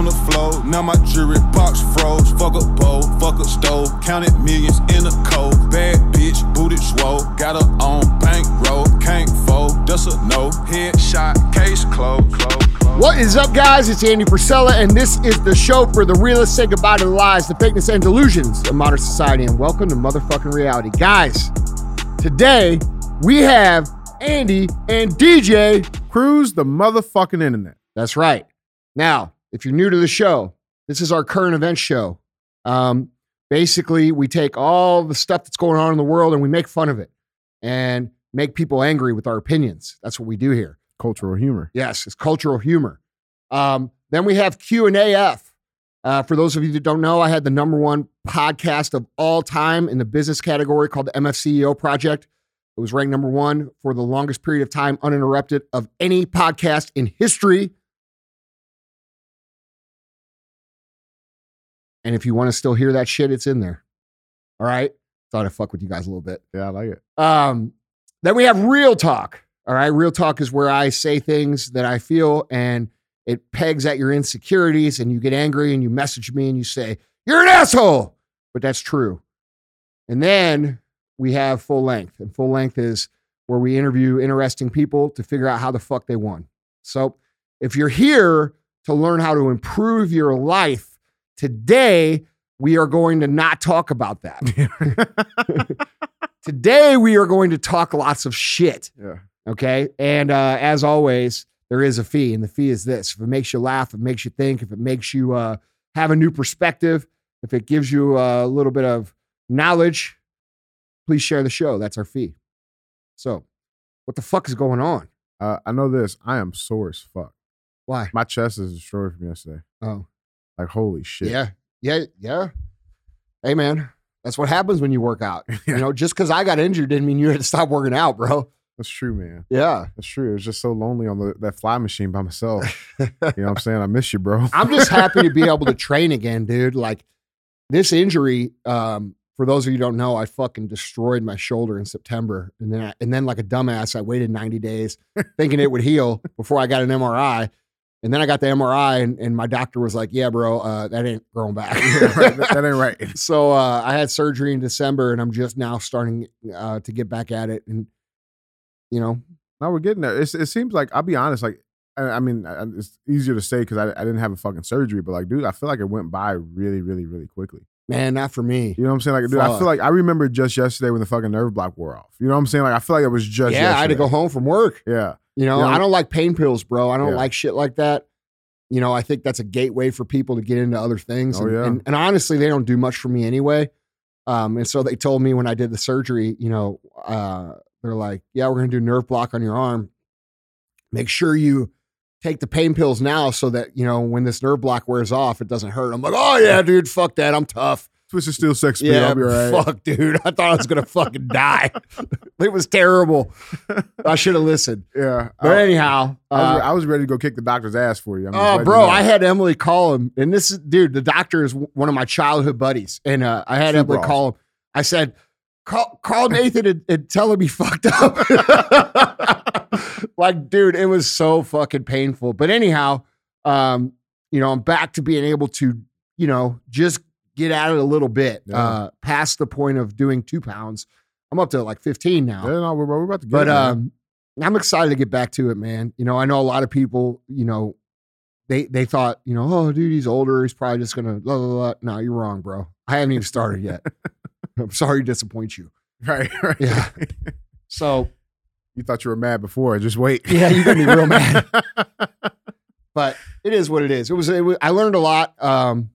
on the floor. Now my jewelry box froze. Fuck a bowl, fuck a stove. Counted millions in a cold. Bad bitch, booty swole. Got her on bankroll. Can't fold, that's a no. Headshot, case closed. Close, close. What is up, guys? It's Andy Frisella, and this is the show for the realists say goodbye to the lies, the fakeness, and delusions of modern society. And welcome to motherfucking reality. Guys, today we have Andy and DJ. Cruise the motherfucking internet. That's right. Now, if you're new to the show, this is our current event show. Um, basically, we take all the stuff that's going on in the world and we make fun of it and make people angry with our opinions. That's what we do here. Cultural humor. Yes, it's cultural humor. Um, then we have Q and AF. Uh, for those of you that don't know, I had the number one podcast of all time in the business category called the MFCEO Project. It was ranked number one for the longest period of time, uninterrupted, of any podcast in history. And if you want to still hear that shit, it's in there. All right. Thought I'd fuck with you guys a little bit. Yeah, I like it. Um, then we have real talk. All right. Real talk is where I say things that I feel and it pegs at your insecurities and you get angry and you message me and you say, You're an asshole. But that's true. And then we have full length. And full length is where we interview interesting people to figure out how the fuck they won. So if you're here to learn how to improve your life, today we are going to not talk about that. today we are going to talk lots of shit. Yeah. Okay. And uh, as always, there is a fee, and the fee is this: if it makes you laugh, if it makes you think, if it makes you uh, have a new perspective, if it gives you a little bit of knowledge, please share the show. That's our fee. So, what the fuck is going on? Uh, I know this. I am sore as fuck. Why? My chest is destroyed from yesterday. Oh, Like, holy shit. yeah, yeah, yeah. Hey, man, that's what happens when you work out. You know, just because I got injured didn't mean you had to stop working out, bro. That's true, man. Yeah. That's true. It was just so lonely on the, that fly machine by myself. you know what I'm saying? I miss you, bro. I'm just happy to be able to train again, dude. Like this injury, um, for those of you who don't know, I fucking destroyed my shoulder in September. And then I, and then like a dumbass, I waited 90 days thinking it would heal before I got an MRI. And then I got the MRI and, and my doctor was like, yeah, bro, uh, that ain't growing back. Yeah, right. that, that ain't right. so uh, I had surgery in December and I'm just now starting uh, to get back at it. And, you know, Now we're getting there. It's, it seems like, I'll be honest, like, I, I mean, I, it's easier to say because I, I didn't have a fucking surgery, but like, dude, I feel like it went by really, really, really quickly. Man, not for me. You know what I'm saying? Like, dude, I feel like I remember just yesterday when the fucking nerve block wore off. You know what I'm saying? Like, I feel like it was just yeah, I had to go home from work. Yeah. You know, You know- I don't like pain pills, bro. I don't Yeah. like shit like that. You know, I think that's a gateway for people to get into other things. Oh, and, yeah. and, and honestly, they don't do much for me anyway. Um, and so they told me when I did the surgery, you know, uh, they're like, yeah, we're going to do nerve block on your arm. Make sure you take the pain pills now so that, you know, when this nerve block wears off, it doesn't hurt. I'm like, oh, yeah, dude, fuck that. I'm tough. Twisted Steel sex speed. Yeah, I'll be right. fuck, dude. I thought I was going to fucking die. it was terrible. I should have listened. Yeah. But I, anyhow, I was, uh, I was ready to go kick the doctor's ass for you. I'm Oh, bro. I had Emily call him, and this is, dude, the doctor is one of my childhood buddies, and uh, I had Super Emily call him. I said, call, call Nathan and, and tell him he fucked up. like, dude, it was so fucking painful. But anyhow, um, you know, I'm back to being able to, you know, just get at it a little bit, Yeah. uh, past the point of doing two pounds. I'm up to like 15 now. Yeah, no, we're, we're about to get But it, um, I'm excited to get back to it, man. You know, I know a lot of people, you know, they they thought, you know, oh, dude, he's older. He's probably just gonna blah blah blah. No, you're wrong, bro. I haven't even started yet. I'm sorry to disappoint you. right, right. Yeah. So, you thought you were mad before. Just wait. Yeah, you're gonna be real mad. but it is what it is. It was. It was I learned a lot. Um,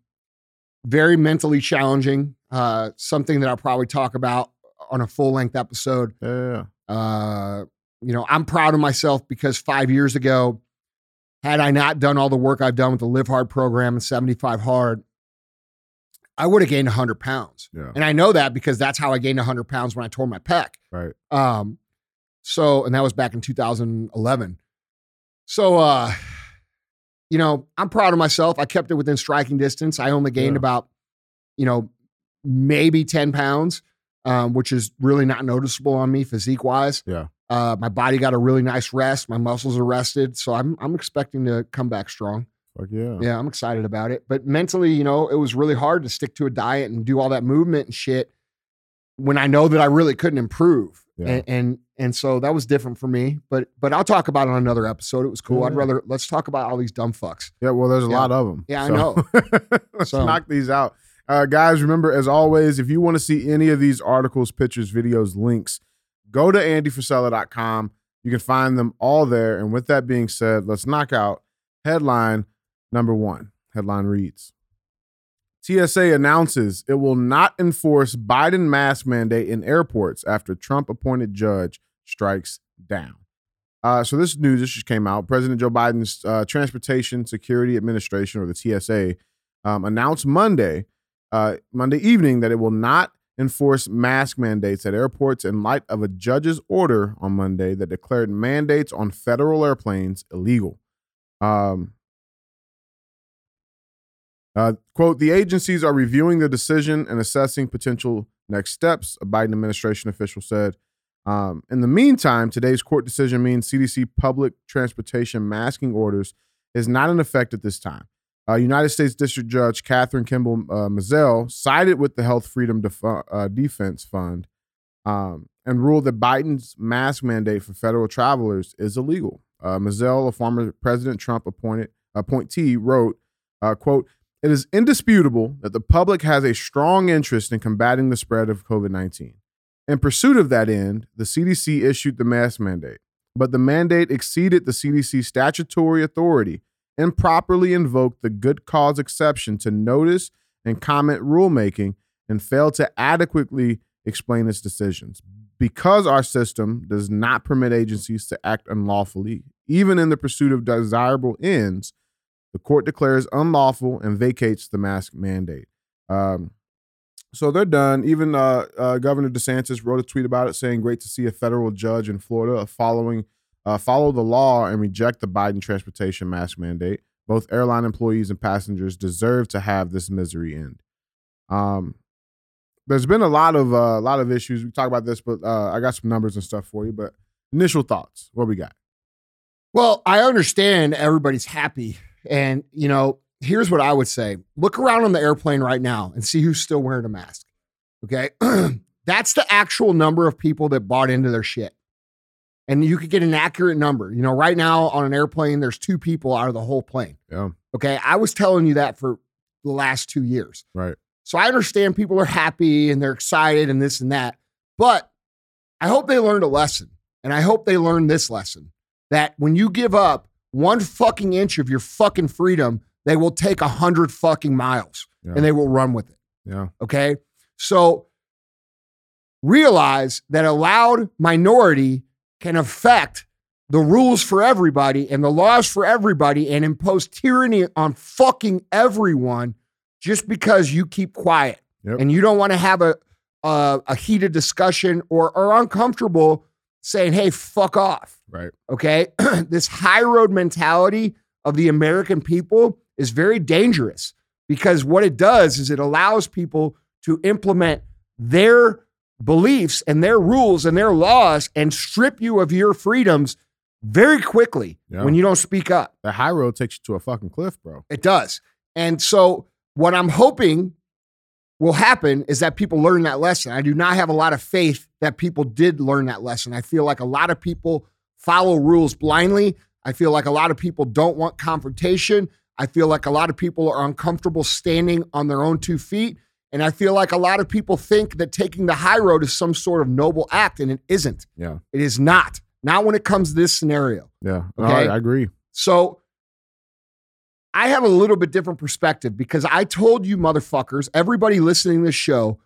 very mentally challenging. Uh, something that I'll probably talk about on a full length episode. yeah. Uh, you know, I'm proud of myself because five years ago, had I not done all the work I've done with the Live Hard program and 75 Hard, I would have gained 100 pounds. Yeah. And I know that because that's how I gained 100 pounds when I tore my pec. Right. Um, so, and that was back in 2011. So, uh, you know, I'm proud of myself. I kept it within striking distance. I only gained Yeah. about, you know, maybe 10 pounds, um, which is really not noticeable on me physique wise. Yeah. Uh, my body got a really nice rest. My muscles are rested. So I'm, I'm expecting to come back strong. Fuck yeah. Yeah, I'm excited about it. But mentally, you know, it was really hard to stick to a diet and do all that movement and shit when I know that I really couldn't improve. Yeah. And, and and so that was different for me. But but I'll talk about it on another episode. It was cool. I'd rather let's talk about all these dumb fucks. Yeah, well, there's a Yeah. lot of them. Yeah, I know. Let's So- knock these out. Uh, guys, remember, as always, if you want to see any of these articles, pictures, videos, links, go to andyfrisella.com. You can find them all there. And with that being said, let's knock out headline number one. Headline reads TSA announces it will not enforce Biden mask mandate in airports after Trump appointed judge strikes down. Uh, so this news this just came out. President Joe Biden's uh, Transportation Security Administration, or the TSA, um, announced Monday, uh, Monday evening, that it will not enforce mask mandates at airports in light of a judge's order on Monday that declared mandates on federal airplanes illegal. Um, uh, quote, the agencies are reviewing the decision and assessing potential next steps, a Biden administration official said. Um, in the meantime, today's court decision means CDC public transportation masking orders is not in effect at this time. Uh, United States District Judge Kathryn Kimball uh, Mizelle sided with the Health Freedom Def- uh, Defense Fund um, and ruled that Biden's mask mandate for federal travelers is illegal. Uh, Mizelle, a former President Trump appointed appointee, wrote, uh, "quote It is indisputable that the public has a strong interest in combating the spread of COVID nineteen. In pursuit of that end, the CDC issued the mask mandate, but the mandate exceeded the CDC statutory authority." improperly invoked the good cause exception to notice and comment rulemaking and failed to adequately explain its decisions. Because our system does not permit agencies to act unlawfully, even in the pursuit of desirable ends, the court declares unlawful and vacates the mask mandate. Um, so they're done. Even uh, uh, Governor DeSantis wrote a tweet about it saying, Great to see a federal judge in Florida following uh, follow the law and reject the Biden transportation mask mandate. Both airline employees and passengers deserve to have this misery end. Um, there's been a lot of uh, a lot of issues. We talk about this, but uh, I got some numbers and stuff for you. But initial thoughts, what we got? Well, I understand everybody's happy. And, you know, here's what I would say look around on the airplane right now and see who's still wearing a mask. Okay. That's the actual number of people that bought into their shit. And you could get an accurate number. You know, right now on an airplane, there's two people out of the whole plane. Yeah, Okay. I was telling you that for the last two years. right. So I understand people are happy and they're excited and this and that. But I hope they learned a lesson. And I hope they learned this lesson that when you give up one fucking inch of your fucking freedom, they will take a hundred fucking miles Yeah. and they will run with it. Yeah, Okay. So realize that a loud minority can affect the rules for everybody and the laws for everybody and impose tyranny on fucking everyone just because you keep quiet Yep. and you don't want to have a, a a heated discussion or are uncomfortable saying, "Hey, fuck off." right. Okay. this high road mentality of the American people is very dangerous because what it does is it allows people to implement their beliefs and their rules and their laws and strip you of your freedoms very quickly Yeah. when you don't speak up. The high road takes you to a fucking cliff, bro. It does. And so, what I'm hoping will happen is that people learn that lesson. I do not have a lot of faith that people did learn that lesson. I feel like a lot of people follow rules blindly. I feel like a lot of people don't want confrontation. I feel like a lot of people are uncomfortable standing on their own two feet. And I feel like a lot of people think that taking the high road is some sort of noble act, and it isn't. Yeah, It is not. Not when it comes to this scenario. yeah. Okay. I, I agree. So I have a little bit different perspective because I told you motherfuckers, everybody listening to this show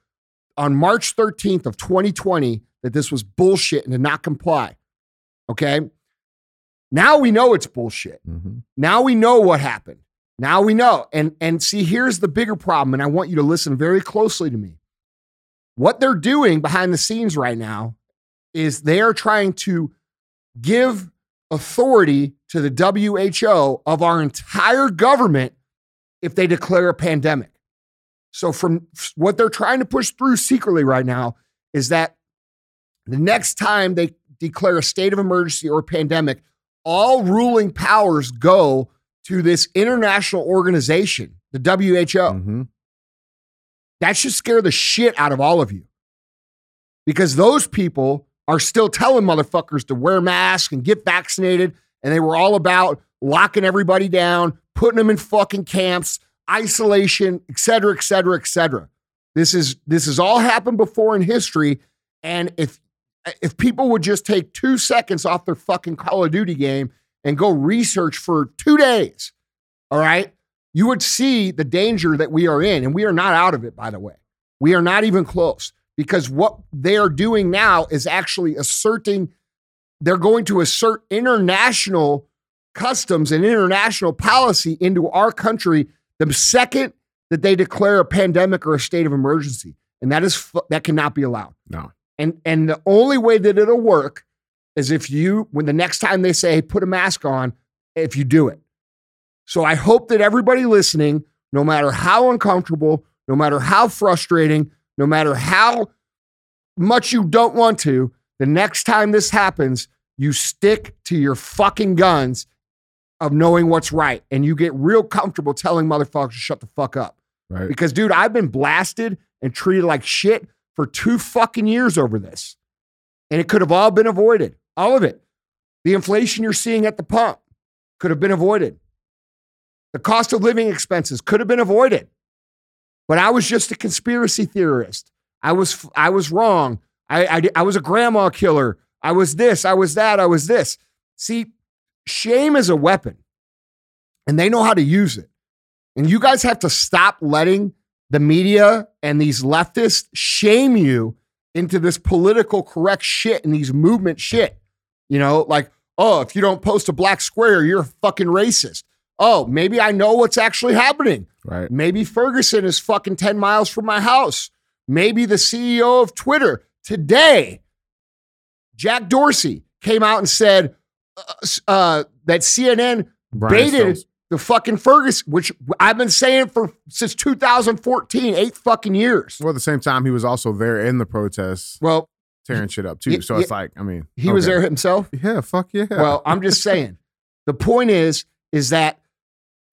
on March 13th of 2020 that this was bullshit and to not comply. Okay? Now we know it's bullshit. hmm Now we know what happened. Now we know. And and see here's the bigger problem and I want you to listen very closely to me. What they're doing behind the scenes right now is they are trying to give authority to the WHO of our entire government if they declare a pandemic. So from what they're trying to push through secretly right now is that the next time they declare a state of emergency or a pandemic, all ruling powers go to this international organization, the WHO. Mhm. That should scare the shit out of all of you. Because those people are still telling motherfuckers to wear masks and get vaccinated. And they were all about locking everybody down, putting them in fucking camps, isolation, et cetera, et cetera, et cetera. This is this has all happened before in history. And if if people would just take two seconds off their fucking Call of Duty game and go research for two days, all right, you would see the danger that we are in. And we are not out of it, by the way. We are not even close because what they are doing now is actually asserting, they're going to assert international customs and international policy into our country the second that they declare a pandemic or a state of emergency. And that is that cannot be allowed. No. And and the only way that it'll work is if you, when the next time they say, hey, put a mask on, if you do it. So I hope that everybody listening, no matter how uncomfortable, no matter how frustrating, no matter how much you don't want to, the next time this happens, you stick to your fucking guns of knowing what's right. And you get real comfortable telling motherfuckers to shut the fuck up. Right. Because, dude, I've been blasted and treated like shit for two fucking years over this. And it could have all been avoided. All of it. The inflation you're seeing at the pump could have been avoided. The cost of living expenses could have been avoided. But I was just a conspiracy theorist. I was I was wrong. I, I, I was a grandma killer. I was this. I was that. I was this. See, shame is a weapon, and they know how to use it. And you guys have to stop letting the media and these leftists shame you into this political correct shit and these movement shit. You know, like, oh, if you don't post a black square, you're a fucking racist. Oh, maybe I know what's actually happening. Right. Maybe Ferguson is fucking 10 miles from my house. Maybe the CEO of Twitter today, Jack Dorsey, came out and said uh, uh, that CNN Brian baited Stelz. the fucking Ferguson, which I've been saying for since 2014, eight fucking years. Well, at the same time, he was also there in the protests, Well, tearing shit up too. So it's like, I mean, he was there himself. Yeah, fuck yeah. Well, I'm just saying. The point is, is that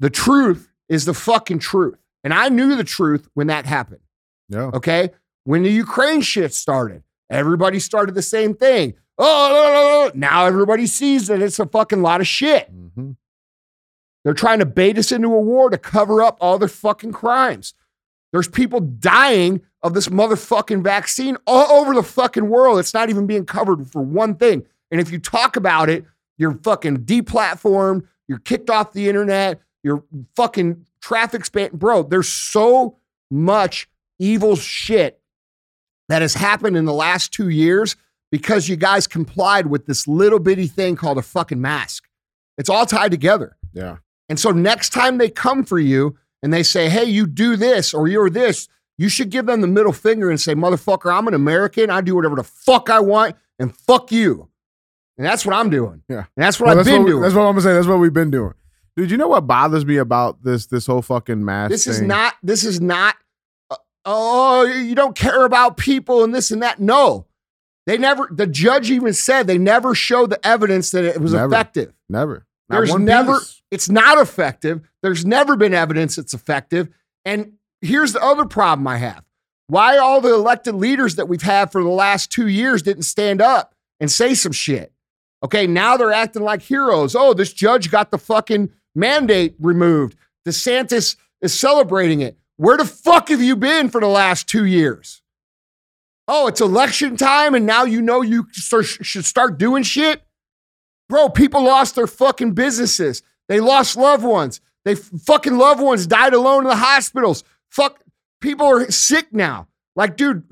the truth is the fucking truth. And I knew the truth when that happened. yeah. Okay. When the Ukraine shit started, everybody started the same thing. Oh, no, no, no. now everybody sees that it's a fucking lot of shit. hmm They're trying to bait us into a war to cover up all their fucking crimes. There's people dying of this motherfucking vaccine all over the fucking world. It's not even being covered for one thing. And if you talk about it, you're fucking deplatformed, you're kicked off the internet, you're fucking traffic span. Bro, there's so much evil shit that has happened in the last two years because you guys complied with this little bitty thing called a fucking mask. It's all tied together. Yeah. And so next time they come for you and they say, hey, you do this or you're this, you should give them the middle finger and say, motherfucker, I'm an American. I do whatever the fuck I want and fuck you. And that's what I'm doing. Yeah. And that's what Well, I've that's been what we- doing. That's what I'm gonna say. That's what we've been doing. Dude, you know what bothers me about this this whole fucking mask this is not, this is not, uh, oh, you don't care about people and this and that. No. They never, the judge even said they never showed the evidence that it was Never. effective. never. Not There's never, piece. it's not effective. There's never been evidence it's effective. And here's the other problem I have. Why all the elected leaders that we've had for the last two years didn't stand up and say some shit? Okay, now they're acting like heroes. Oh, this judge got the fucking mandate removed. DeSantis is celebrating it. Where the fuck have you been for the last two years? Oh, it's election time and now you know you should start doing shit? Bro, people lost their fucking businesses. They lost loved ones. They fucking loved ones died alone in the hospitals. Fuck, people are sick now. Like, dude,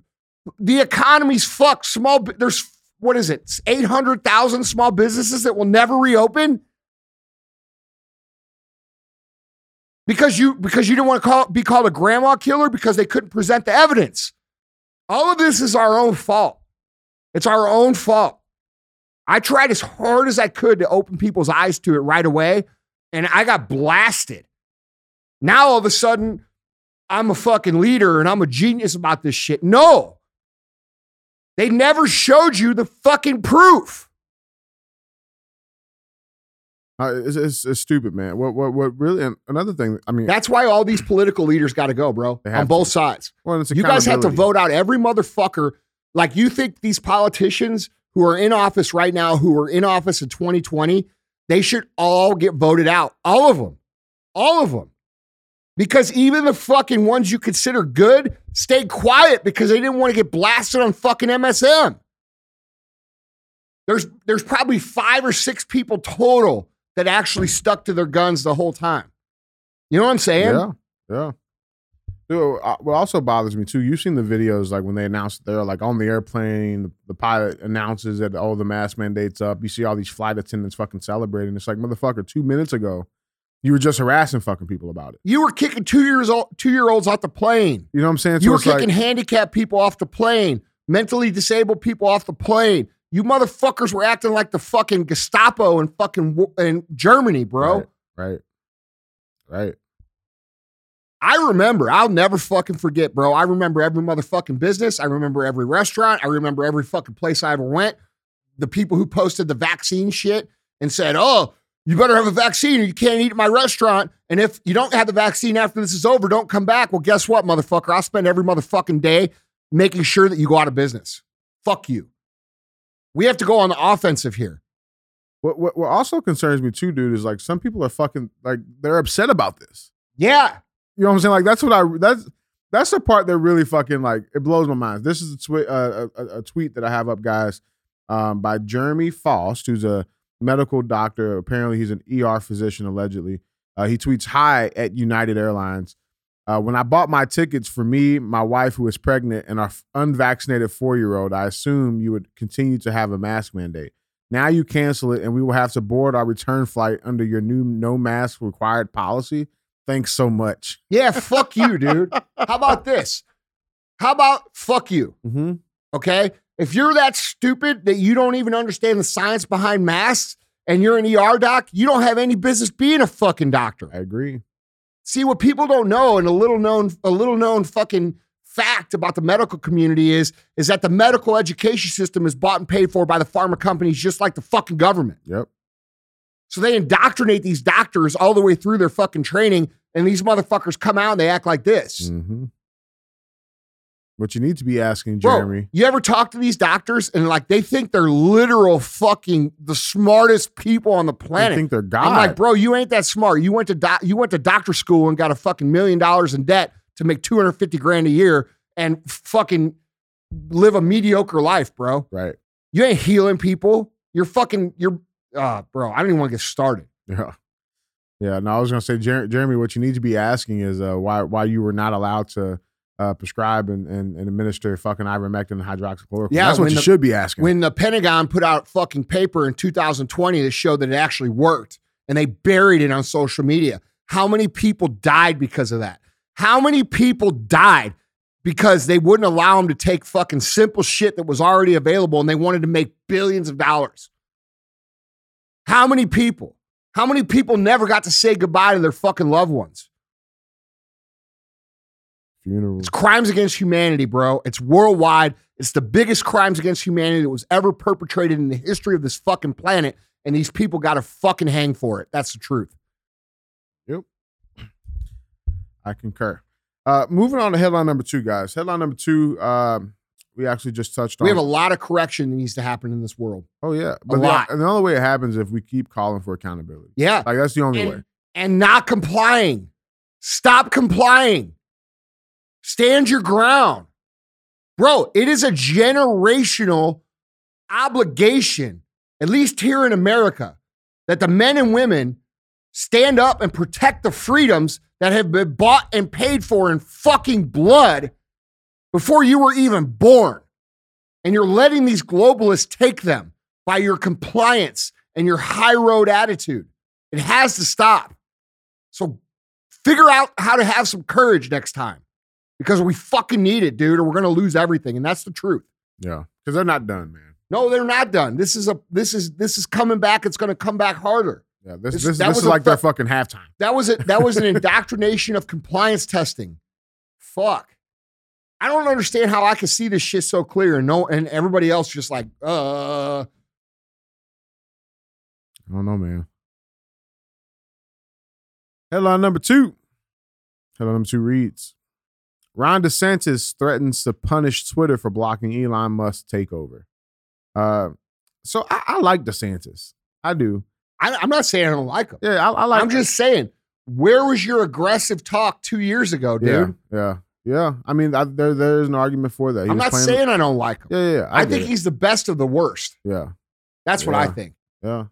the economy's fucked. Small, there's what is it? Eight hundred thousand small businesses that will never reopen because you because you didn't want to call be called a grandma killer because they couldn't present the evidence. All of this is our own fault. It's our own fault. I tried as hard as I could to open people's eyes to it right away, and I got blasted. Now all of a sudden, I'm a fucking leader and I'm a genius about this shit. No. They never showed you the fucking proof. Uh, it's, it's, it's stupid, man. What what what really? Another thing, I mean, That's why all these political leaders got to go, bro, on both to. sides. well, it's You guys have to vote out every motherfucker. Like you think these politicians who are in office right now, who are in office in 2020, they should all get voted out. All of them. All of them. Because even the fucking ones you consider good stayed quiet because they didn't want to get blasted on fucking MSM. There's there's probably five or six people total that actually stuck to their guns the whole time. You know what I'm saying? Yeah, yeah. Dude, uh, what also bothers me too, you've seen the videos like when they announce they're like on the airplane, the, the pilot announces that oh the mask mandate's up. You see all these flight attendants fucking celebrating. It's like motherfucker, two minutes ago, you were just harassing fucking people about it. You were kicking two years old two year olds off the plane. You know what I'm saying? So You were it's like- kicking handicapped people off the plane, mentally disabled people off the plane. You motherfuckers were acting like the fucking Gestapo in fucking in Germany, bro. Right, right, right. I remember. I'll never fucking forget, bro. I remember every motherfucking business. I remember every restaurant. I remember every fucking place I ever went. The people who posted the vaccine shit and said, "Oh, you better have a vaccine or you can't eat at my restaurant. And if you don't have the vaccine after this is over, don't come back." Well, guess what, motherfucker? I'll spend every motherfucking day making sure that you go out of business. Fuck you. We have to go on the offensive here. What, what what also concerns me too, dude, is like some people are fucking like they're upset about this. Yeah. You know what I'm saying? Like that's what I that's that's the part that really fucking like it blows my mind. This is a, tweet uh, a, a, a tweet that I have up, guys, um, by Jeremy Faust, who's a medical doctor. Apparently, he's an ER physician. Allegedly, uh, he tweets, "Hi at United Airlines. Uh, when I bought my tickets for me, my wife who is pregnant, and our unvaccinated four year old, I assumed you would continue to have a mask mandate. Now you cancel it, and we will have to board our return flight under your new no mask required policy." Thanks so much. Yeah, fuck you, dude. How about this? How about fuck you? Mm-hmm. Okay. If you're that stupid that you don't even understand the science behind masks and you're an ER doc, you don't have any business being a fucking doctor. I agree. See what people don't know and a little known a little known fucking fact about the medical community is is that the medical education system is bought and paid for by the pharma companies just like the fucking government. Yep. So they indoctrinate these doctors all the way through their fucking training and these motherfuckers come out and they act like this. Mm-hmm. What you need to be asking, Bro, Jeremy. you ever talk to these doctors and like they think they're literal fucking the smartest people on the I planet? think they're God. I'm like, bro, you ain't that smart. You went to doc- you went to doctor school and got a fucking million dollars in debt to make 250 grand a year and fucking live a mediocre life, bro. right. You ain't healing people. You're fucking you're uh bro, I don't even want to get started. Yeah. Yeah. No, I was gonna say, Jer- Jeremy, what you need to be asking is uh, why why you were not allowed to uh, prescribe and, and, and administer fucking ivermectin and hydroxychloroquine. Yeah, that's what you the- should be asking. When the Pentagon put out fucking paper in 2020 that showed that it actually worked and they buried it on social media. How many people died because of that? How many people died because they wouldn't allow them to take fucking simple shit that was already available and they wanted to make billions of dollars? How many people? How many people never got to say goodbye to their fucking loved ones? Funeral. It's crimes against humanity, bro. It's worldwide. It's the biggest crimes against humanity that was ever perpetrated in the history of this fucking planet. And these people got to fucking hang for it. That's the truth. Yep. I concur. Uh, moving on to headline number two, guys. Headline number two, um, we actually just touched on. We have a lot of correction that needs to happen in this world. oh yeah, but the, lot. and the only way it happens is if we keep calling for accountability. Yeah. Like that's the only way. And, and not complying. Stop complying. Stand your ground. Bro, it is a generational obligation, at least here in America, that the men and women stand up and protect the freedoms that have been bought and paid for in fucking blood before you were even born. And you're letting these globalists take them by your compliance and your high road attitude. It has to stop. So figure out how to have some courage next time because we fucking need it, dude, or we're to lose everything. And that's the truth. Yeah, because they're not done, man. No, they're not done. This is a this is this is coming back. It's to come back harder. Yeah, this this, this was is like their fucking halftime. That was it. That was an indoctrination of compliance testing. Fuck. I don't understand how I can see this shit so clear and no and everybody else just like, uh I don't know, man. Headline number two. Headline number two reads Ron DeSantis threatens to punish Twitter for blocking Elon Musk's takeover. Uh, so I, I like DeSantis. I do. I, I'm not saying I don't like him. Yeah, I, I like I'm just saying, where was your aggressive talk two years ago, dude? Yeah, yeah, yeah. I mean, I, there there's an argument for that. He I'm not saying I don't like him. Yeah, yeah. yeah, I, think it. he's the best of the worst. Yeah, That's what I think. yeah.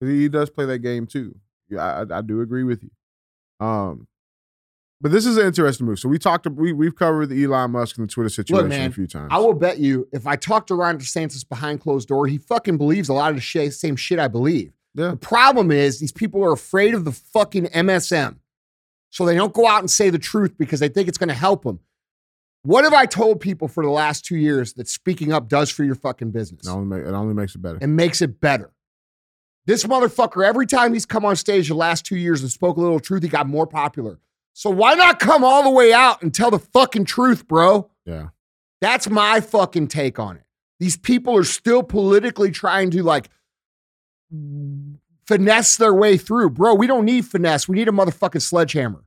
He he does play that game too. Yeah, I, I do agree with you. Um, but this is an interesting move. So we talked. We we've covered the Elon Musk and the Twitter situation man, a few times. I will bet you, if I talk to Ron DeSantis behind closed door, he fucking believes a lot of the shit, same shit I believe. Yeah. The problem is these people are afraid of the fucking MSM. So they don't go out and say the truth because they think it's going to help them. What have I told people for the last two years that speaking up does for your fucking business? It only, make, it only makes it better. It makes it better. This motherfucker, every time he's come on stage the last two years and spoke a little truth, he got more popular. So why not come all the way out and tell the fucking truth, bro? Yeah. That's my fucking take on it. These people are still politically trying to like finesse their way through. Bro, we don't need finesse. We need a motherfucking sledgehammer.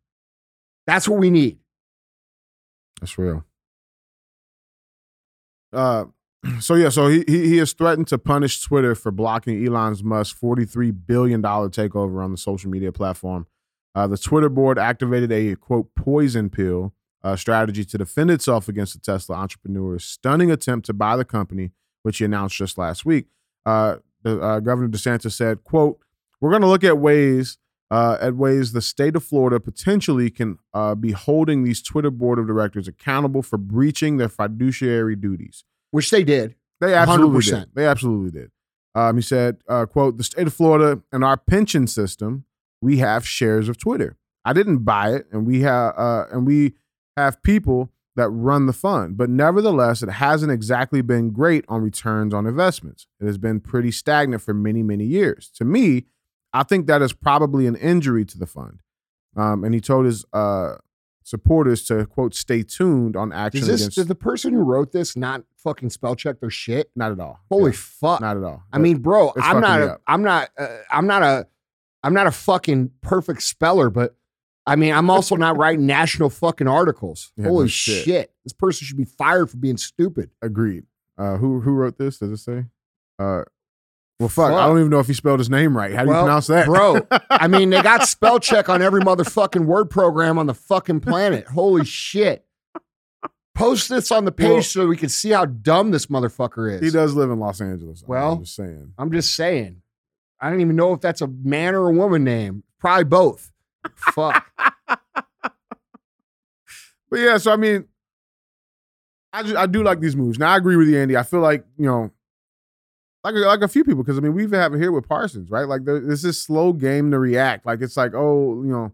That's what we need. That's real. Uh, so yeah, so he, he he has threatened to punish Twitter for blocking Elon Musk's forty-three billion dollar takeover on the social media platform. Uh, the Twitter board activated a quote poison pill uh, strategy to defend itself against the Tesla entrepreneur's stunning attempt to buy the company, which he announced just last week. Uh, the, uh, Governor DeSantis said, "quote We're going to look at ways." uh, at ways the state of Florida potentially can uh, be holding these Twitter board of directors accountable for breaching their fiduciary duties. Which they did. They absolutely 100%. did. They absolutely did. Um, he said, uh, "quote The state of Florida and our pension system, we have shares of Twitter. I didn't buy it, and we have uh, and we have people that run the fund. But nevertheless, it hasn't exactly been great on returns on investments. It has been pretty stagnant for many, many years. To me, I think that is probably an injury to the fund. Um, and he told his uh, supporters to quote stay tuned on action Does this against. did the person who wrote this not fucking spell check their shit? not at all. Holy Yeah, fuck. not at all. I mean, bro, I'm not a. I'm not uh, I'm not a I'm not a fucking perfect speller, but I mean, I'm also not writing national fucking articles. Yeah, no Holy shit. shit. This person should be fired for being stupid. Agreed. Uh, who who wrote this? Does it say? Uh, well, fuck. I don't even know if he spelled his name right. How do Well, you pronounce that, bro, I mean, they got spell check on every motherfucking word program on the fucking planet. Holy shit. Post this on the page Well- so we can see how dumb this motherfucker is. he does live in Los Angeles. Well, I'm just saying. I'm just saying. I don't even know if that's a man or a woman name. Probably both. Fuck. But yeah, so I mean, I just, I do like these moves. Now I agree with you, Andy. I feel like you know, like like a few people because I mean we've have it here with Parsons, right? Like there, there's this slow game to react. Like it's like oh you know,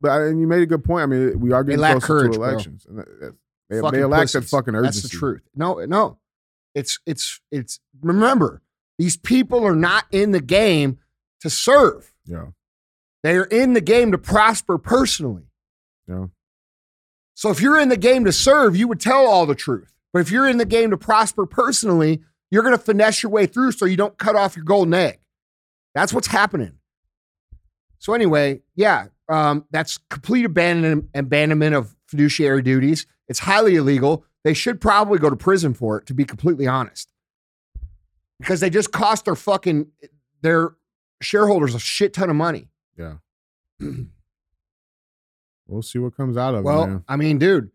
but and you made a good point. I mean we are getting closer courage, to bro. elections, and they, Fucking they lack that fucking urgency. That's the truth. No, no. It's it's it's remember, these people are not in the game to serve. Yeah, They are in the game to prosper personally. yeah, So if you're in the game to serve, you would tell all the truth. But if you're in the game to prosper personally, you're going to finesse your way through so you don't cut off your golden egg. That's what's happening. So anyway, yeah, um, that's complete abandonment, abandonment of fiduciary duties. It's highly illegal. They should probably go to prison for it, to be completely honest, because they just cost their fucking their shareholders a shit ton of money. yeah. we'll see what comes out of it. Well. I mean, dude,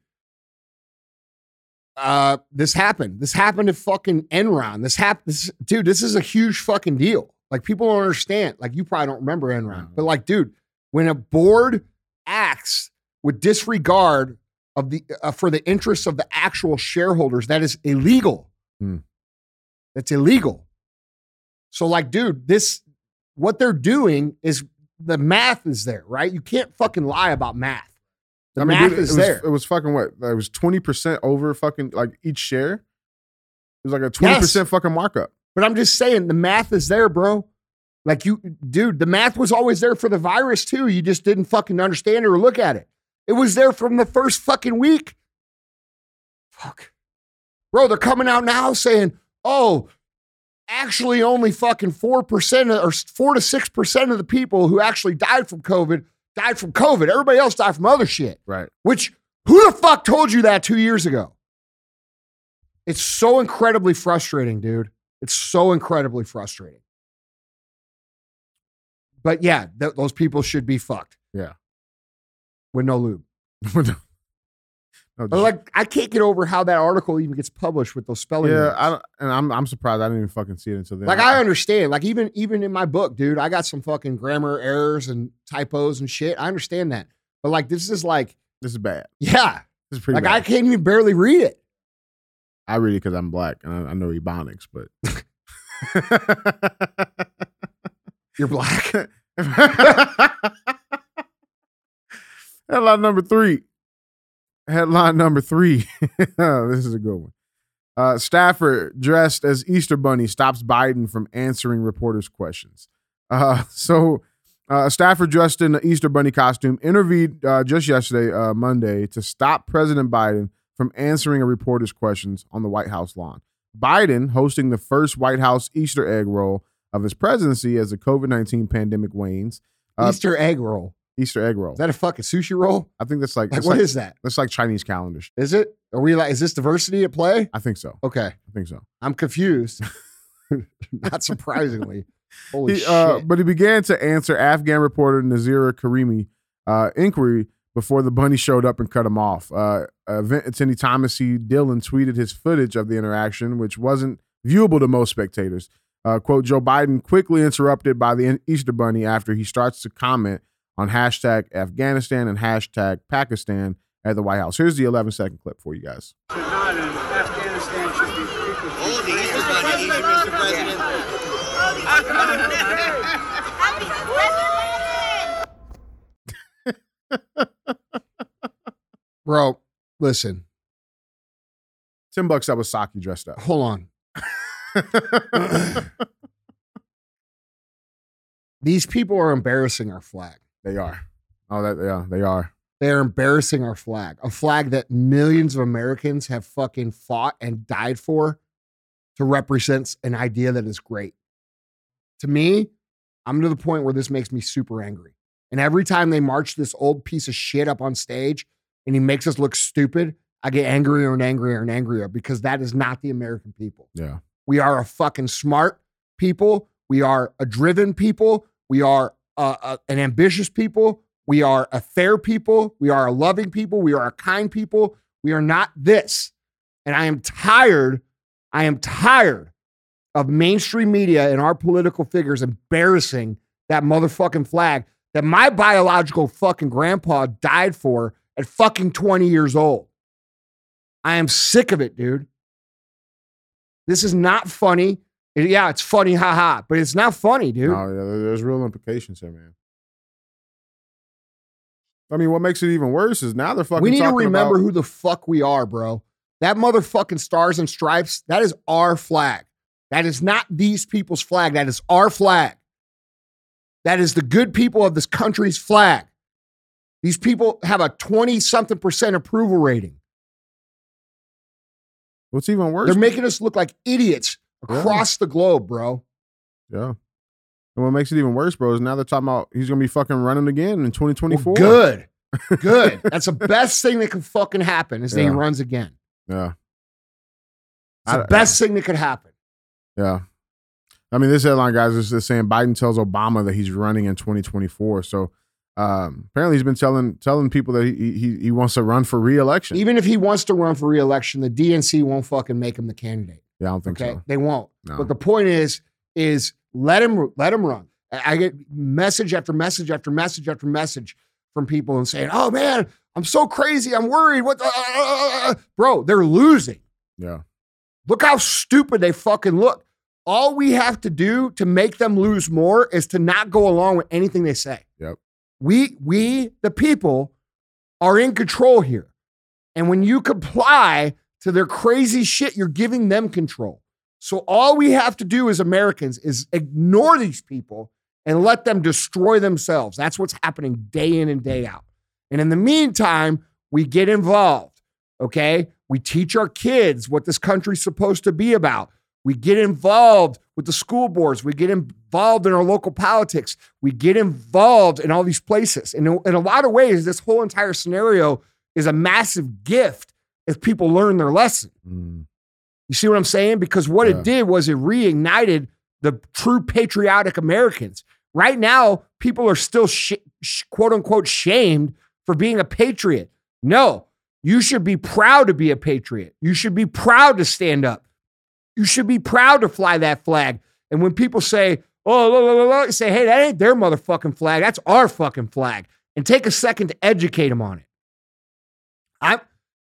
uh, this happened. This happened at fucking Enron. This happened, this, dude. This is a huge fucking deal. Like people don't understand. Like you probably don't remember Enron, but like, dude, when a board acts with disregard of the uh, for the interests of the actual shareholders, that is illegal. Hmm. That's illegal. So, like, dude, this what they're doing is the math is there, right? You can't fucking lie about math. The I mean, math dude, is it was, there. It was fucking what? It was twenty percent over fucking like each share. It was like a twenty percent fucking markup. But I'm just saying the math is there, bro. Like you, dude, the math was always there for the virus too. You just didn't fucking understand it or look at it. It was there from the first fucking week. Fuck. Bro, they're coming out now saying, oh, actually only fucking 4% or 4 to 6% of the people who actually died from COVID died from COVID. Everybody else died from other shit. Right. Which who the fuck told you that two years ago? It's so incredibly frustrating, dude. It's so incredibly frustrating. But yeah, th- those people should be fucked. Yeah. With no lube. no, But just- like, I can't get over how that article even gets published with those spelling. yeah. I don't, and I'm I'm surprised I didn't even fucking see it until then. Like I understand, like even even in my book, dude, I got some fucking grammar errors and typos and shit. I understand that, but like this is like, this is bad. yeah, This is pretty like bad. I can't even barely read it. I read it because I'm black and I, I know ebonics, but You're black. Headline number three. Headline number three. this is a good one. Uh, staffer dressed as Easter Bunny stops Biden from answering reporters' questions. Uh, so, uh, a staffer dressed in the Easter Bunny costume interviewed uh, just yesterday, uh, Monday, to stop President Biden from answering a reporter's questions on the White House lawn. Biden hosting the first White House Easter egg roll of his presidency as the COVID 19 pandemic wanes. Uh, Easter egg roll. Easter egg roll. Is that a fucking sushi roll? I think that's like, Like that's what like, is that? that's like Chinese calendars. Is it? Are we like? Is this diversity at play? I think so. Okay, I think so. I'm confused. Not surprisingly. Holy He, shit! uh, but he began to answer Afghan reporter Nazira Karimi uh, inquiry before the bunny showed up and cut him off. Uh, event attendee Thomas C. Dillon tweeted his footage of the interaction, which wasn't viewable to most spectators. Uh, quote, Joe Biden quickly interrupted by the Easter Bunny after he starts to comment on hashtag Afghanistan and hashtag Pakistan at the White House. Here's the 11 second clip for you guys. should not, Afghanistan should be. Oh, the Easter Bunny, Mr. President. bro, listen. Ten bucks that was Psaki dressed up. Hold on. These people are embarrassing our flag. They are. Oh, that yeah, they are. They are embarrassing our flag, a flag that millions of Americans have fucking fought and died for to represent an idea that is great. To me, I'm to the point where this makes me super angry. And every time they march this old piece of shit up on stage and he makes us look stupid, I get angrier and angrier and angrier because that is not the American people. Yeah. We are a fucking smart people. We are a driven people. We are uh, uh, an ambitious people. We are a fair people. We are a loving people. We are a kind people. We are not this. And I am tired. I am tired of mainstream media and our political figures embarrassing that motherfucking flag that my biological fucking grandpa died for at fucking 20 years old. I am sick of it, dude. This is not funny. Yeah, it's funny, haha, but it's not funny, dude. No, yeah, there's real implications here, man. I mean, what makes it even worse is now they're fucking. we need to remember about- who the fuck we are, bro. That motherfucking stars and stripes, that is our flag. That is not these people's flag. That is our flag. That is the good people of this country's flag. These people have a 20 something percent approval rating. What's even worse? They're making us look like idiots across the globe, bro. yeah. And what makes it even worse, bro, is now they're talking about he's gonna be fucking running again in 2024. Well, good. Good. That's the best thing that can fucking happen is that he runs again. Yeah. It's the I- best thing that could happen. Yeah. I mean, this headline, guys, is just saying Biden tells Obama that he's running in 2024. So um, apparently, he's been telling telling people that he he, he wants to run for reelection. Even if he wants to run for reelection, the DNC won't fucking make him the candidate. Yeah, I don't think Okay, so. they won't. No. But the point is, is let him let him run. I get message after message after message after message from people and saying, "Oh man, I'm so crazy. I'm worried. What, the, uh, uh, uh, bro? They're losing. Yeah. Look how stupid they fucking look. All we have to do to make them lose more is to not go along with anything they say. Yep. We, we, the people, are in control here. And when you comply to their crazy shit, you're giving them control. So all we have to do as Americans is ignore these people and let them destroy themselves. That's what's happening day in and day out. And in the meantime, we get involved. Okay. We teach our kids what this country's supposed to be about. We get involved with the school boards. We get involved in our local politics. We get involved in all these places. And in, a lot of ways, this whole entire scenario is a massive gift if people learn their lesson. Mm, You see what I'm saying? Because what Yeah. it did was it reignited the true patriotic Americans. Right now, people are still sh- sh- quote unquote shamed for being a patriot. No, you should be proud to be a patriot. You should be proud to stand up. You should be proud to fly that flag. And when people say, oh, la, la, la, la," you say, hey, that ain't their motherfucking flag. That's our fucking flag. And take a second to educate them on it. I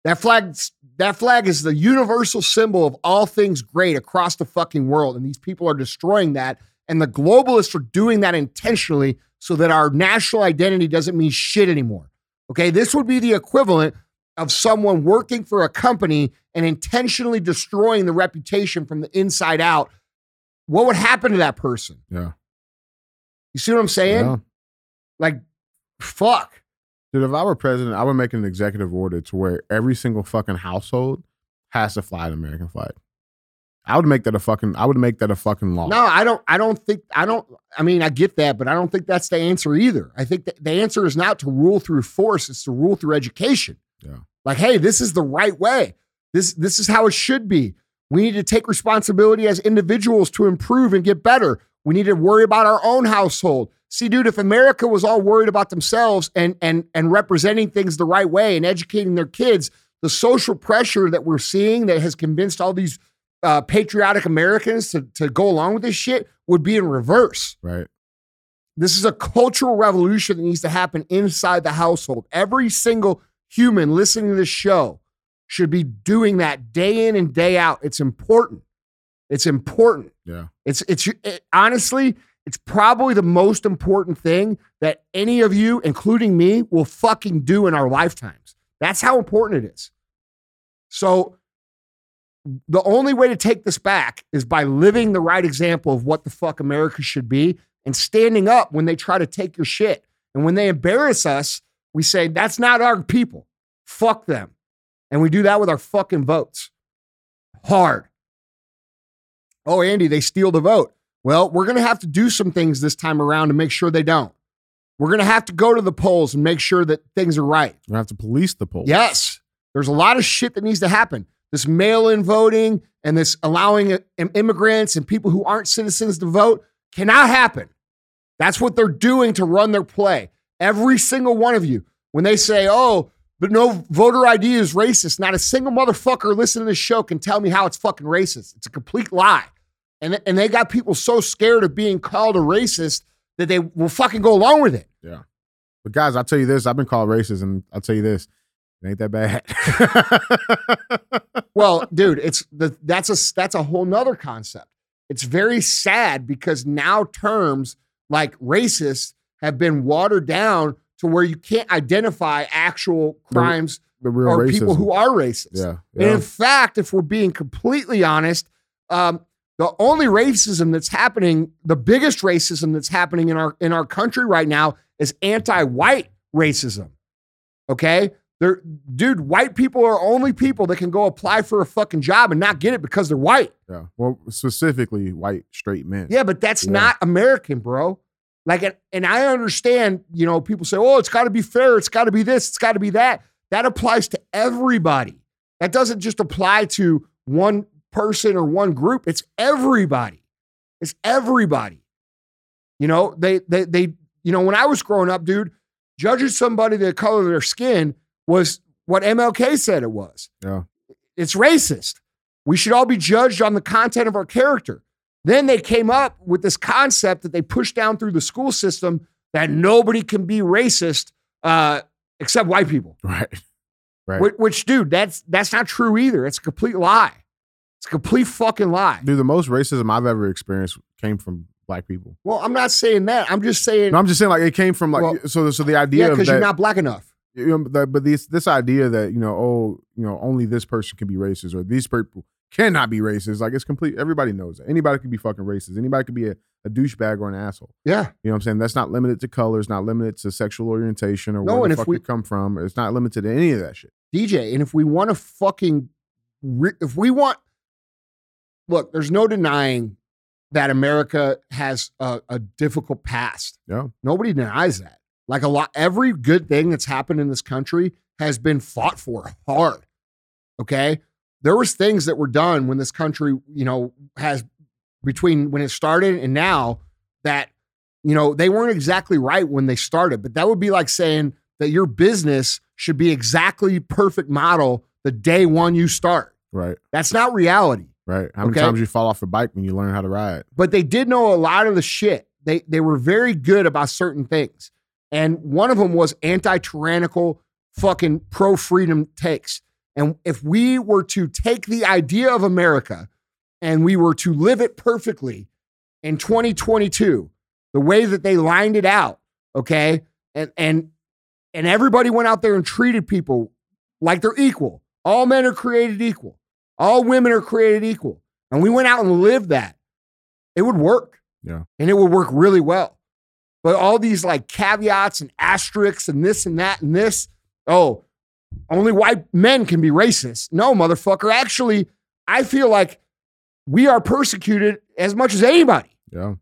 that flag that flag is the universal symbol of all things great across the fucking world. And these people are destroying that. And the globalists are doing that intentionally so that our national identity doesn't mean shit anymore. Okay. This would be the equivalent of someone working for a company and intentionally destroying the reputation from the inside out. What would happen to that person? yeah. You see what I'm saying? Yeah. Like, fuck. Dude, if I were president, I would make an executive order to where every single fucking household has to fly an American flag. I would make that a fucking. I would make that a fucking law. No, I don't. I don't think. I don't. I mean, I get that, but I don't think that's the answer either. I think that the answer is not to rule through force; it's to rule through education. Yeah. Like, hey, this is the right way. This this is how it should be. We need to take responsibility as individuals to improve and get better. We need to worry about our own household. See, dude, if America was all worried about themselves and and and representing things the right way and educating their kids, the social pressure that we're seeing that has convinced all these uh, patriotic Americans to, to go along with this shit would be in reverse. Right. This is a cultural revolution that needs to happen inside the household. Every single human listening to this show should be doing that day in and day out. It's important. It's important. Yeah. It's it's it, honestly, it's probably the most important thing that any of you, including me, will fucking do in our lifetimes. That's how important it is. So the only way to take this back is by living the right example of what the fuck America should be and standing up when they try to take your shit. And when they embarrass us, we say, that's not our people. Fuck them. And we do that with our fucking votes. Hard. Oh, Andy, they steal the vote. Well, we're going to have to do some things this time around to make sure they don't. We're going to have to go to the polls and make sure that things are right. We're going to have to police the polls. Yes, there's a lot of shit that needs to happen. This mail in voting and this allowing uh, immigrants and people who aren't citizens to vote cannot happen. That's what they're doing to run their play. Every single one of you, when they say, oh, but no voter ID is racist, not a single motherfucker listening to this show can tell me how it's fucking racist. It's a complete lie. And, and they got people so scared of being called a racist that they will fucking go along with it. Yeah. But guys, I'll tell you this. I've been called racist, and I'll tell you this. It ain't that bad. Well, dude, it's the that's a that's a whole nother concept. It's very sad because now terms like racist have been watered down to where you can't identify actual crimes the real or racism. people who are racist. Yeah. And in fact, if we're being completely honest, um, the only racism that's happening, the biggest racism that's happening in our in our country right now is anti-white racism. Okay? They're, dude, white people are only people that can go apply for a fucking job and not get it because they're white. yeah. Well, specifically white straight men. Yeah, but that's Yeah. not American, bro. Like, and- and I understand, you know, people say, oh, it's got to be fair. It's got to be this. It's got to be that. That applies to everybody. That doesn't just apply to one person or one group. It's everybody. It's everybody. You know, they, they, they, you know, when I was growing up, dude, judging somebody the color of their skin was what MLK said it was. Yeah. It's racist. We should all be judged on the content of our character. Then they came up with this concept that they pushed down through the school system that nobody can be racist uh, except white people. Right. Right. Which, which, dude, that's that's not true either. It's a complete lie. It's a complete fucking lie. Dude, the most racism I've ever experienced came from black people. Well, I'm not saying that. I'm just saying, No, I'm just saying like it came from like Well, so so the idea of because you're not black enough. you know, the, but this this idea that you know oh you know only this person can be racist or these people cannot be racist like it's complete everybody knows that anybody can be fucking racist anybody could be a, a douchebag or an asshole Yeah. you know what I'm saying that's not limited to color it's not limited to sexual orientation or No, where the if fuck we- you come from it's not limited to any of that shit DJ. And if we want to fucking, re- if we want, look, there's no denying that America has a, a difficult past. Yeah. Nobody denies that. Like a lot, every good thing that's happened in this country has been fought for hard. Okay. There was things that were done when this country, you know, has between when it started and now that, you know, they weren't exactly right when they started, but that would be like saying that your business should be exactly perfect model the day one you start. Right. That's not reality. Right. How many Okay. times you fall off a bike when you learn how to ride? but they did know a lot of the shit. They they were very good about certain things. And one of them was anti-tyrannical fucking pro-freedom takes. And if we were to take the idea of America and we were to live it perfectly in 2022, the way that they lined it out, okay? And and and everybody went out there and treated people like they're equal. All men are created equal. All women are created equal. And we went out and lived that it would work. Yeah. And it would work really well. But all these like caveats and asterisks and this and that and this, oh, only white men can be racist. No, motherfucker. Actually, I feel like we are persecuted as much as anybody. Yeah.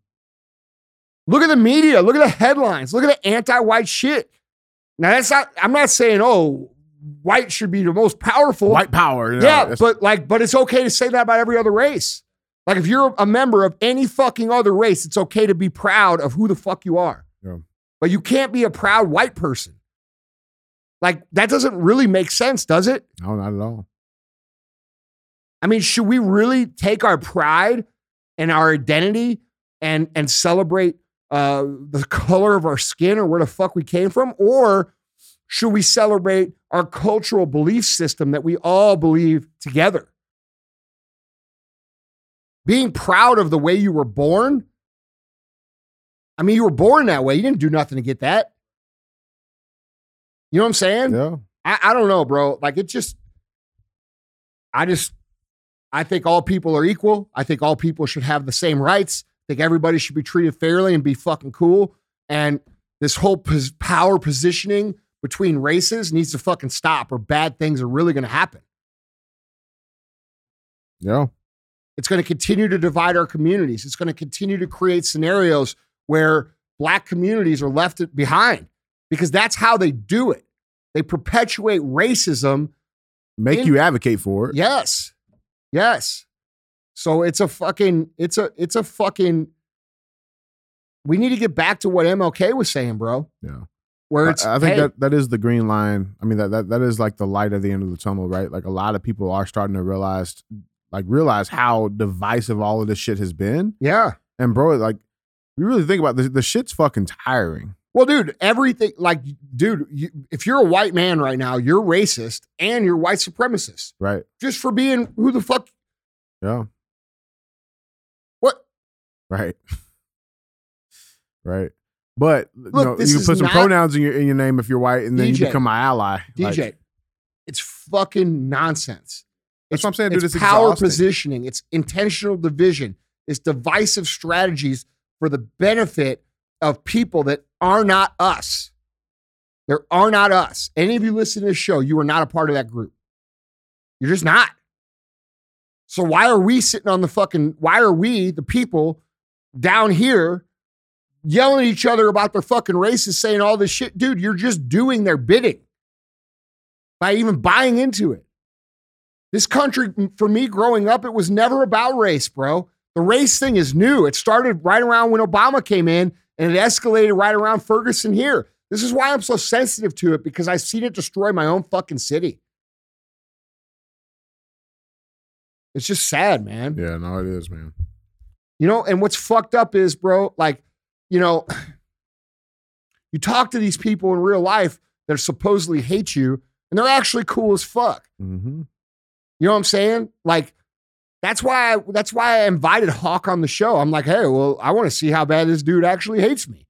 Look at the media. Look at the headlines. Look at the anti-white shit. Now that's not. I'm not saying oh, white should be the most powerful. White power. you know, yeah, but like, but it's okay to say that about every other race. Like, if you're a member of any fucking other race, it's okay to be proud of who the fuck you are. Yeah. But you can't be a proud white person. Like, that doesn't really make sense, does it? no, not at all. I mean, should we really take our pride and our identity and and celebrate uh, the color of our skin or where the fuck we came from, or should we celebrate our cultural belief system that we all believe together? Being proud of the way you were born. I mean, you were born that way. You didn't do nothing to get that. You know what I'm saying? Yeah. I, I don't know, bro. Like it just, I just, I think all people are equal. I think all people should have the same rights. I think everybody should be treated fairly and be fucking cool. And this whole pos- power positioning between races needs to fucking stop, or bad things are really going to happen. Yeah. It's going to continue to divide our communities. It's going to continue to create scenarios where black communities are left behind because that's how they do it. They perpetuate racism Make In- you advocate for it. Yes. Yes. So it's a fucking, it's a, it's a fucking, we need to get back to what MLK was saying, bro. Yeah. Where I- I, think hey, that that is the green line. I mean that, that that is like the light at the end of the tunnel, right? Like a lot of people are starting to realize like realize how divisive all of this shit has been. yeah. And bro, like you really think about this, the shit's fucking tiring. Well, dude, everything, like, dude, you, if you're a white man right now, you're racist and you're white supremacist Right. just for being who the fuck, Yeah. what? Right. right. But you Look, know, this you can put some pronouns in your in your name if you're white, and then DJ. you become my ally. DJ, Like, it's fucking nonsense. That's what I'm saying, dude. It's It's power exhausting. positioning. It's intentional division. It's divisive strategies for the benefit of people that are not us. There are not us. Any of you listen to this show, you are not a part of that group. You're just not. So why are we sitting on the fucking? Why are we the people down here yelling at each other about their fucking races, saying all this shit, dude? You're just doing their bidding by even buying into it. This country, for me growing up, it was never about race, bro. The race thing is new. It started right around when Obama came in and it escalated right around Ferguson here. This is why I'm so sensitive to it because I've seen it destroy my own fucking city. It's just sad, man. Yeah, no, it is, man. You know, and what's fucked up is, bro, like, you know, you talk to these people in real life that supposedly hate you, and they're actually cool as fuck. Mm-hmm. You know what I'm saying? Like, that's why I, that's why I invited Hawk on the show. I'm like, hey, well, I want to see how bad this dude actually hates me.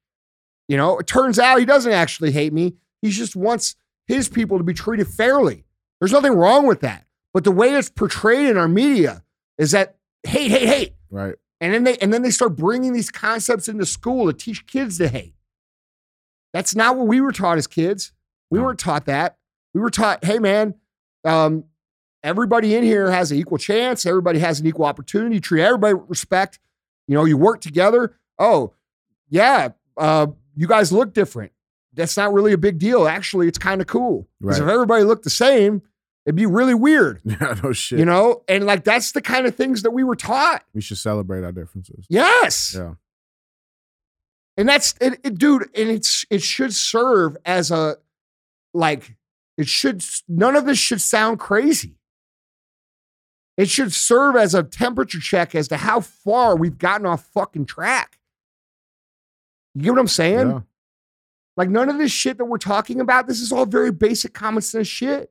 You know, it turns out he doesn't actually hate me. He just wants his people to be treated fairly. There's nothing wrong with that. But the way it's portrayed in our media is that hate, hate, hate. Right. And then they and then they start bringing these concepts into school to teach kids to hate. That's not what we were taught as kids. We No. weren't taught that. We were taught, hey man, um, everybody in here has an equal chance. Everybody has an equal opportunity. Treat everybody with respect. You know, you work together. Oh, yeah, uh, you guys look different. That's not really a big deal. Actually, it's kind of cool. Because Right. if everybody looked the same, it'd be really weird. Yeah, no shit. You know, and like that's the kind of things that we were taught. we should celebrate our differences. Yes. Yeah. And that's it, it- dude, and it's it should serve as a like it should none of this should sound crazy. It should serve as a temperature check as to how far we've gotten off fucking track. You get what I'm saying? Yeah. Like none of this shit that we're talking about, this is all very basic common sense shit.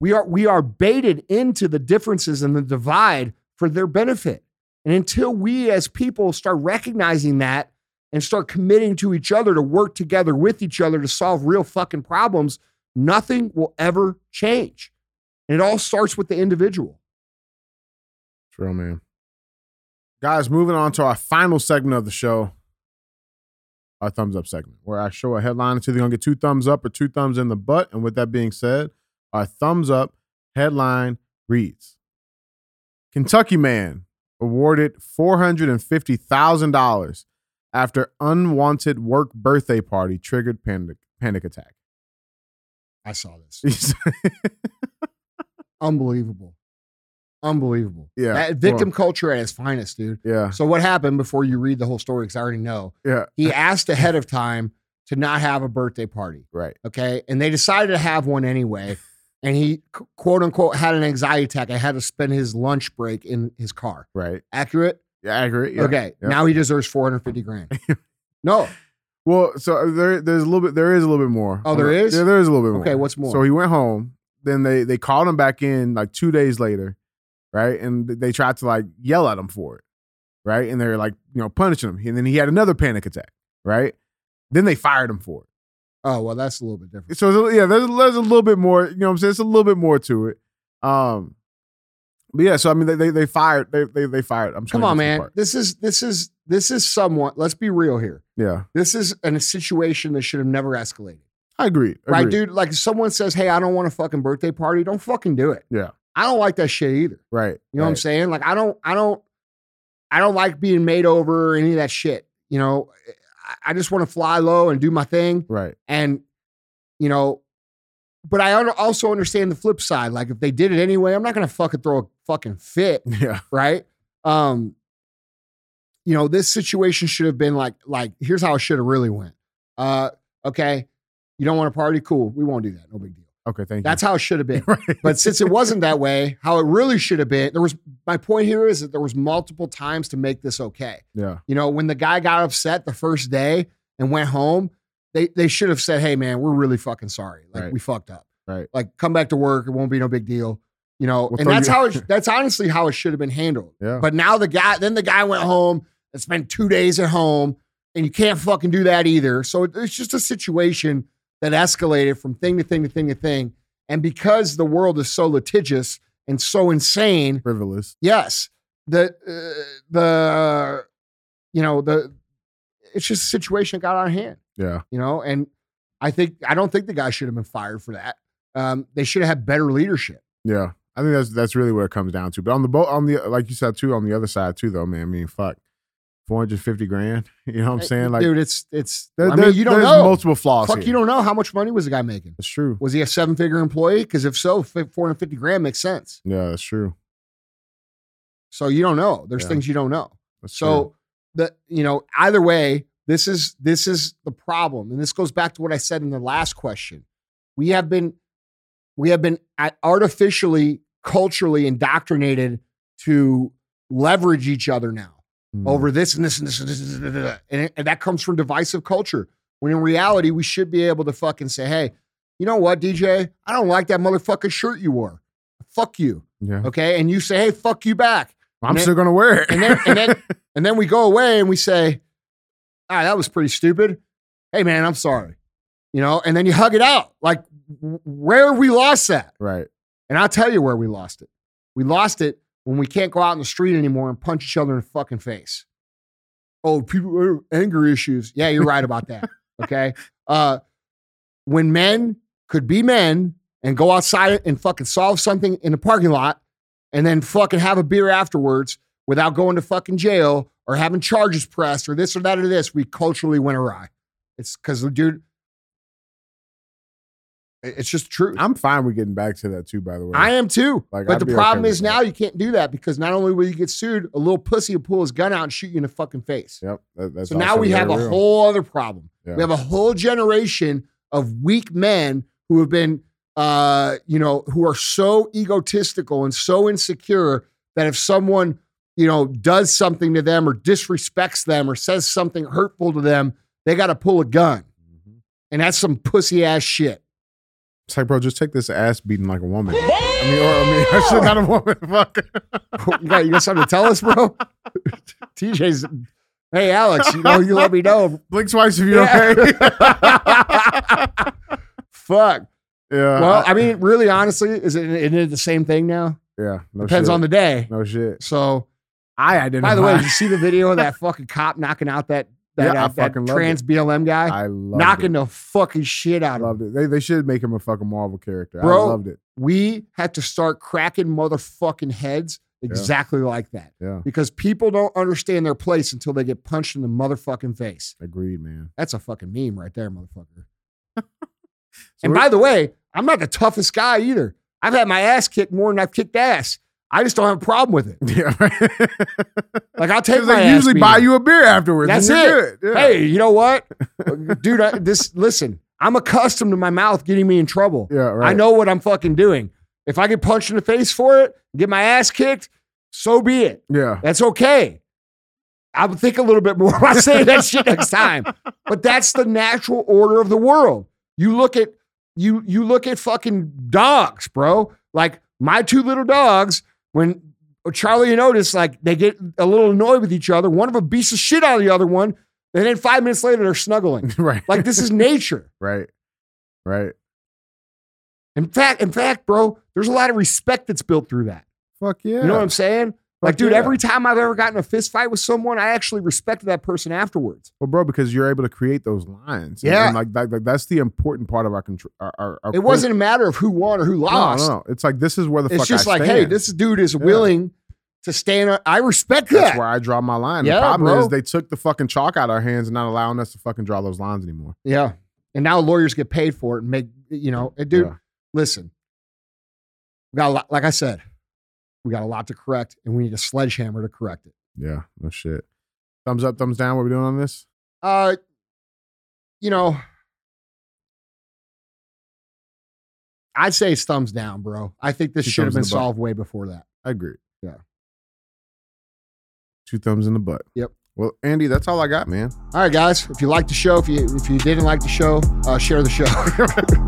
We are we are baited into the differences and the divide for their benefit. And until we as people start recognizing that and start committing to each other to work together with each other to solve real fucking problems, nothing will ever change. And it all starts with the individual. True, man. Guys, moving on to our final segment of the show, our thumbs up segment, where I show a headline. It's either gonna get two thumbs up or two thumbs in the butt. And with that being said, our thumbs up headline reads Kentucky man awarded $450,000 after unwanted work birthday party triggered panic, panic attack. I saw this. Unbelievable. Unbelievable. Yeah, That victim culture at its finest, dude. yeah, So what happened before you read the whole story, because I already know. yeah, He asked ahead of time to not have a birthday party. right. Okay. And they decided to have one anyway. And he quote unquote had an anxiety attack. I had to spend his lunch break in his car. Right. Accurate? Yeah, accurate. Yeah. Okay. Now he deserves 450 grand. no. Well, so uh, there, there's a little bit. There is a little bit more. Oh, there is? Yeah, there is a little bit more. Okay, what's more? So he went home. Then they they called him back in like two days later, right? And they tried to like yell at him for it, right? And they're like, you know, punishing him. And then he had another panic attack, right? Then they fired him for it. Oh, well, that's a little bit different. So yeah, there's there's a little bit more. You know, what I'm saying it's a little bit more to it. Um, but yeah, so I mean, they they, they fired they they they fired. I'm Come on, get to the man. part. This is this is this is somewhat, let's be real here. Yeah, This is in a situation that should have never escalated. I agree. Right, Agreed. dude? Like if someone says, Hey, I don't want a fucking birthday party, don't fucking do it. Yeah. I don't like that shit either. Right. You know what I'm saying? Like I don't, I don't, I don't like being made over or any of that shit. You know, I- just want to fly low and do my thing. Right. And, you know, but I also understand the flip side. Like if they did it anyway, I'm not gonna fucking throw a fucking fit, Yeah. right? Um, you know, this situation should have been like, like here's how it should have really went. Uh, okay, you don't want to party, cool. We won't do that. No big deal. Okay. Thank you. That's how it should have been. right. But since it wasn't that way, how it really should have been, there was my point here is that there was multiple times to make this okay. yeah. You know, when the guy got upset the first day and went home, they they should have said, "Hey, man, we're really fucking sorry. Like Right. we fucked up. Right. Like come back to work. It won't be no big deal." You know, We'll and that's you- how it, that's honestly how it should have been handled. Yeah. But now the guy, then the guy went home and spent two days at home, and you can't fucking do that either. So it- it's just a situation that escalated from thing to thing to thing to thing. And because the world is so litigious and so insane, Frivolous. yes, the uh, the you know the it's just a situation that got out of hand. Yeah. You know, and I think I don't think the guy should have been fired for that. Um, they should have had better leadership. Yeah. I think that's that's really what it comes down to. But on the boat, on the like you said too, on the other side too, though, man. I mean, fuck, four hundred fifty grand. You know what I'm uh, saying? Like, dude, it's it's. there- I mean, you don't there's know. multiple flaws. Fuck, here. you don't know how much money was the guy making. That's true. Was he a seven figure employee? Because if so, four hundred fifty grand makes sense. Yeah, that's true. So you don't know. There's Yeah. things you don't know. That's So the you know either way, this is this is the problem, and this goes back to what I said in the last question. We have been we have been at- artificially, culturally indoctrinated to leverage each other now. Mm. over this and this and this and this, and, this, and, it- and that comes from divisive culture. When in reality, we should be able to fucking say, "Hey, you know what, DJ? I don't like that motherfucking shirt you wore. Fuck you." Yeah. Okay, and you say, "Hey, fuck you back." I'm then- still gonna wear it. and then and then and then we go away and we say, "Ah, that was pretty stupid." Hey, man, I'm sorry. You know, and then you hug it out. Like, where we lost that? right. And I'll tell you where we lost it. We lost it when we can't go out in the street anymore and punch each other in the fucking face. Oh, people have anger issues. Yeah, you're right about that. Okay. Uh, when men could be men and go outside and fucking solve something in the parking lot and then fucking have a beer afterwards, without going to fucking jail or having charges pressed or this or that or this, we culturally went awry. It's because the dude, it's just true. I'm fine with getting back to that too. By the way, I am too. Like, but I'd the problem okay is now that. you can't do that because not only will you get sued, a little pussy will pull his gun out and shoot you in the fucking face. Yep. that- that's so now we have a whole other problem. Yeah. We have a whole generation of weak men who have been, uh, you know, who are so egotistical and so insecure that if someone, you know, does something to them or disrespects them or says something hurtful to them, they got to pull a gun. Mhm. And that's some pussy ass shit. It's like, bro, just take this ass beating like a woman. I mean, or I mean, I should not a woman. Fuck. you, got, you got something to tell us, bro? TJ's, hey, Alex, you know, you let me know. Blink twice if you're Yeah. okay. Fuck. yeah. Well, I mean, really, honestly, is it, isn't it the same thing now? yeah. No Depends shit. on the day. no shit. So, I identify. by the way, did you see the video of that fucking cop knocking out that that, Yeah, I uh, that trans BLM guy? I loved knocking it. the fucking shit out of him. it. They they should make him a fucking Marvel character. Bro. I loved it. We had to start cracking motherfucking heads exactly like that Yeah. because people don't understand their place until they get punched in the motherfucking face. Agreed, man. That's a fucking meme right there, motherfucker. So and by the way, I'm not the toughest guy either. I've had my ass kicked more than I've kicked ass. I just don't have a problem with it. Yeah, right. Like I'll take they usually beating. buy you a beer afterwards. That's it. Yeah. Hey, you know what, dude? I, this listen. I'm accustomed to my mouth getting me in trouble. Yeah, right. I know what I'm fucking doing. If I get punched in the face for it, get my ass kicked, so be it. Yeah. That's okay. I would think a little bit more about saying that shit next time. But that's the natural order of the world. You look at you you look at fucking dogs, bro. Like my two little dogs, when Charlie and Otis, like they get a little annoyed with each other. One of them beats the shit out of the other one, and then five minutes later they're snuggling. right. Like this is nature. right. Right. In fact, in fact, bro, there's a lot of respect that's built through that. Fuck yeah. You know what I'm saying? Like, dude, yeah. every time I've ever gotten a fist fight with someone, I actually respected that person afterwards. Well, bro, because you're able to create those lines. And- Yeah. and like, like, like that's the important part of our control. Our, our, our It wasn't a matter of who won or who lost. no, no. It's like this is where the It's just I like, stand. hey, this dude is Yeah. willing to stand. on- I respect That's where I draw my line. Yeah, the problem bro. is they took the fucking chalk out of our hands and not allowing us to fucking draw those lines anymore. Yeah. And now lawyers get paid for it and make, you know, dude, Yeah. listen, we got a lot, like I said, we got a lot to correct and we need a sledgehammer to correct it. Yeah, no shit. Thumbs up, thumbs down. What we doing on this? Uh, you know, I'd say it's thumbs down, bro. I think this Two should have been in the butt. solved way before that. I agree. Yeah. Two thumbs in the butt. Yep. Well, Andy, that's all I got, man. All right, guys. If you like the show, if you if you didn't like the show, uh, share the show.